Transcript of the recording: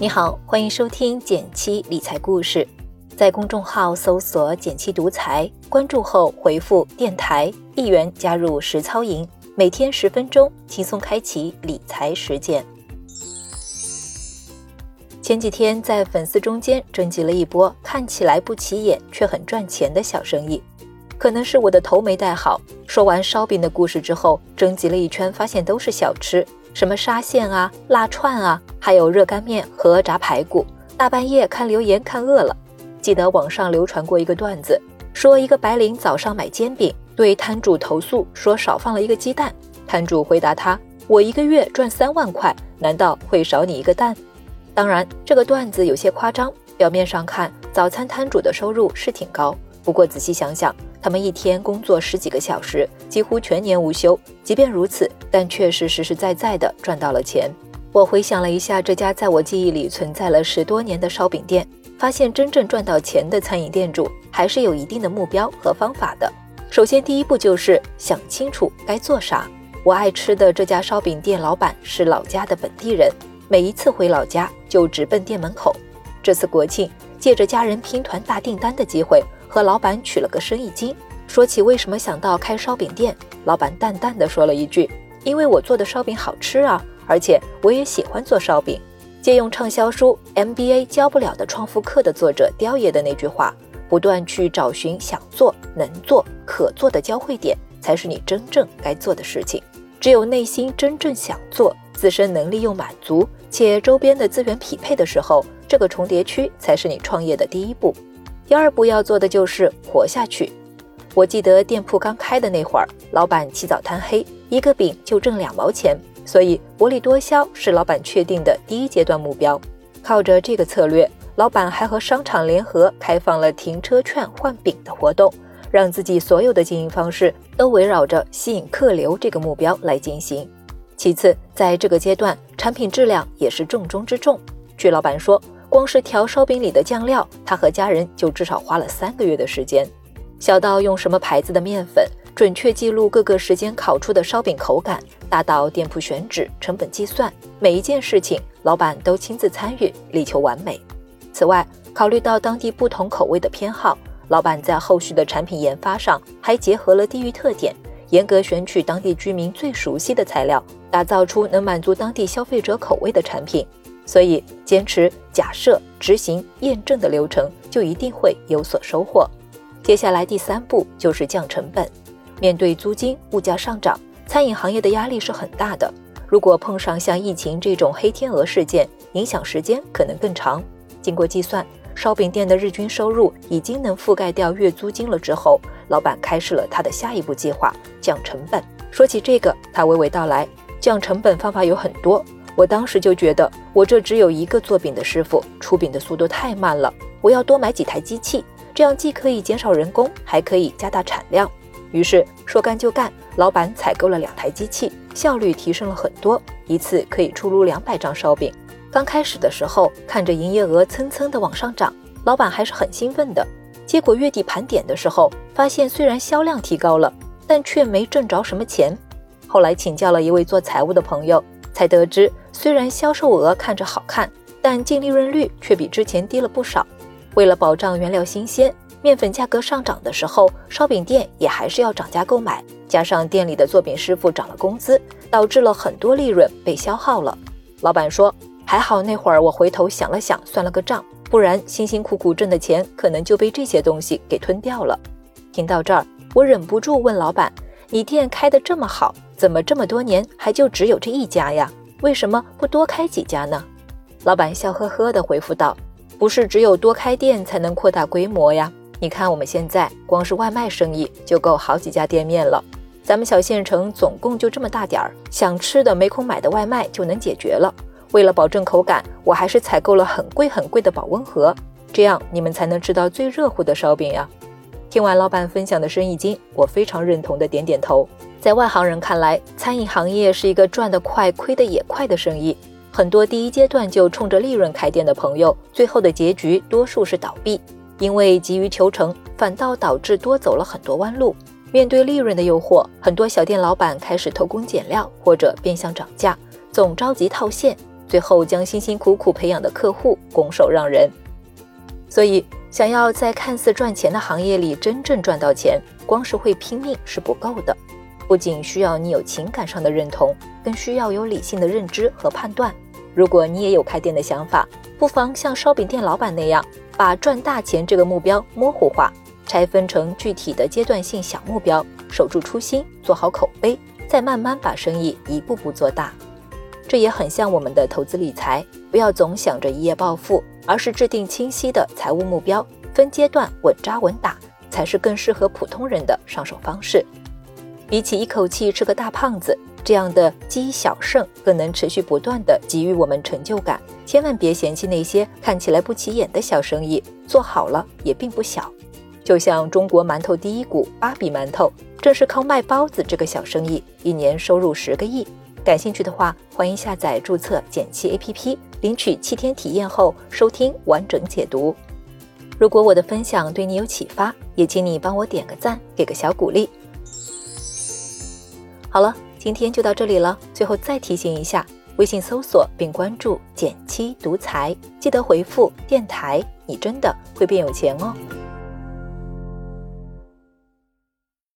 你好，欢迎收听减七理财故事。在公众号搜索“减七独裁，关注后回复“电台”一元加入实操营，每天十分钟，轻松开启理财实践。前几天在粉丝中间征集了一波看起来不起眼却很赚钱的小生意，可能是我的头没戴好。说完烧饼的故事之后，征集了一圈，发现都是小吃。什么沙县啊、辣串啊，还有热干面和炸排骨。大半夜看留言看饿了。记得网上流传过一个段子，说一个白领早上买煎饼，对摊主投诉说少放了一个鸡蛋。摊主回答他：“我一个月赚三万块，难道会少你一个蛋？”当然，这个段子有些夸张。表面上看，早餐摊主的收入是挺高，不过仔细想想。他们一天工作十几个小时，几乎全年无休。即便如此，但确实实实在在的赚到了钱。我回想了一下这家在我记忆里存在了十多年的烧饼店，发现真正赚到钱的餐饮店主还是有一定的目标和方法的。首先，第一步就是想清楚该做啥。我爱吃的这家烧饼店老板是老家的本地人，每一次回老家就直奔店门口。这次国庆，借着家人拼团大订单的机会。和老板取了个生意经，说起为什么想到开烧饼店，老板淡淡的说了一句：“因为我做的烧饼好吃啊，而且我也喜欢做烧饼。”借用畅销书《MBA 教不了的创富课》的作者刁爷的那句话，不断去找寻想做、能做、可做的交汇点，才是你真正该做的事情。只有内心真正想做，自身能力又满足，且周边的资源匹配的时候，这个重叠区才是你创业的第一步。第二步要做的就是活下去。我记得店铺刚开的那会儿，老板起早贪黑，一个饼就挣两毛钱，所以薄利多销是老板确定的第一阶段目标。靠着这个策略，老板还和商场联合开放了停车券换饼的活动，让自己所有的经营方式都围绕着吸引客流这个目标来进行。其次，在这个阶段，产品质量也是重中之重。据老板说。光是调烧饼里的酱料，他和家人就至少花了三个月的时间。小到用什么牌子的面粉，准确记录各个时间烤出的烧饼口感；大到店铺选址、成本计算，每一件事情老板都亲自参与，力求完美。此外，考虑到当地不同口味的偏好，老板在后续的产品研发上还结合了地域特点，严格选取当地居民最熟悉的材料，打造出能满足当地消费者口味的产品。所以，坚持假设、执行、验证的流程，就一定会有所收获。接下来第三步就是降成本。面对租金、物价上涨，餐饮行业的压力是很大的。如果碰上像疫情这种黑天鹅事件，影响时间可能更长。经过计算，烧饼店的日均收入已经能覆盖掉月租金了。之后，老板开始了他的下一步计划——降成本。说起这个，他娓娓道来：降成本方法有很多。我当时就觉得，我这只有一个做饼的师傅，出饼的速度太慢了。我要多买几台机器，这样既可以减少人工，还可以加大产量。于是说干就干，老板采购了两台机器，效率提升了很多，一次可以出炉两百张烧饼。刚开始的时候，看着营业额蹭蹭的往上涨，老板还是很兴奋的。结果月底盘点的时候，发现虽然销量提高了，但却没挣着什么钱。后来请教了一位做财务的朋友，才得知。虽然销售额看着好看，但净利润率却比之前低了不少。为了保障原料新鲜，面粉价格上涨的时候，烧饼店也还是要涨价购买。加上店里的做饼师傅涨了工资，导致了很多利润被消耗了。老板说：“还好那会儿我回头想了想，算了个账，不然辛辛苦苦挣的钱可能就被这些东西给吞掉了。”听到这儿，我忍不住问老板：“你店开得这么好，怎么这么多年还就只有这一家呀？”为什么不多开几家呢？老板笑呵呵地回复道：“不是只有多开店才能扩大规模呀。你看我们现在光是外卖生意就够好几家店面了。咱们小县城总共就这么大点儿，想吃的没空买的外卖就能解决了。为了保证口感，我还是采购了很贵很贵的保温盒，这样你们才能吃到最热乎的烧饼呀。”听完老板分享的生意经，我非常认同的点点头。在外行人看来，餐饮行业是一个赚得快、亏得也快的生意。很多第一阶段就冲着利润开店的朋友，最后的结局多数是倒闭，因为急于求成，反倒导致多走了很多弯路。面对利润的诱惑，很多小店老板开始偷工减料或者变相涨价，总着急套现。最后将辛辛苦苦培养的客户拱手让人。所以，想要在看似赚钱的行业里真正赚到钱，光是会拼命是不够的。不仅需要你有情感上的认同，更需要有理性的认知和判断。如果你也有开店的想法，不妨像烧饼店老板那样，把赚大钱这个目标模糊化，拆分成具体的阶段性小目标，守住初心，做好口碑，再慢慢把生意一步步做大。这也很像我们的投资理财，不要总想着一夜暴富。而是制定清晰的财务目标，分阶段稳扎稳打，才是更适合普通人的上手方式。比起一口气吃个大胖子，这样的积小胜更能持续不断的给予我们成就感。千万别嫌弃那些看起来不起眼的小生意，做好了也并不小。就像中国馒头第一股芭比馒头，正是靠卖包子这个小生意，一年收入十个亿。感兴趣的话，欢迎下载注册减七 APP。领取七天体验后，收听完整解读。如果我的分享对你有启发，也请你帮我点个赞，给个小鼓励。好了，今天就到这里了。最后再提醒一下，微信搜索并关注“减七独裁，记得回复“电台”，你真的会变有钱哦。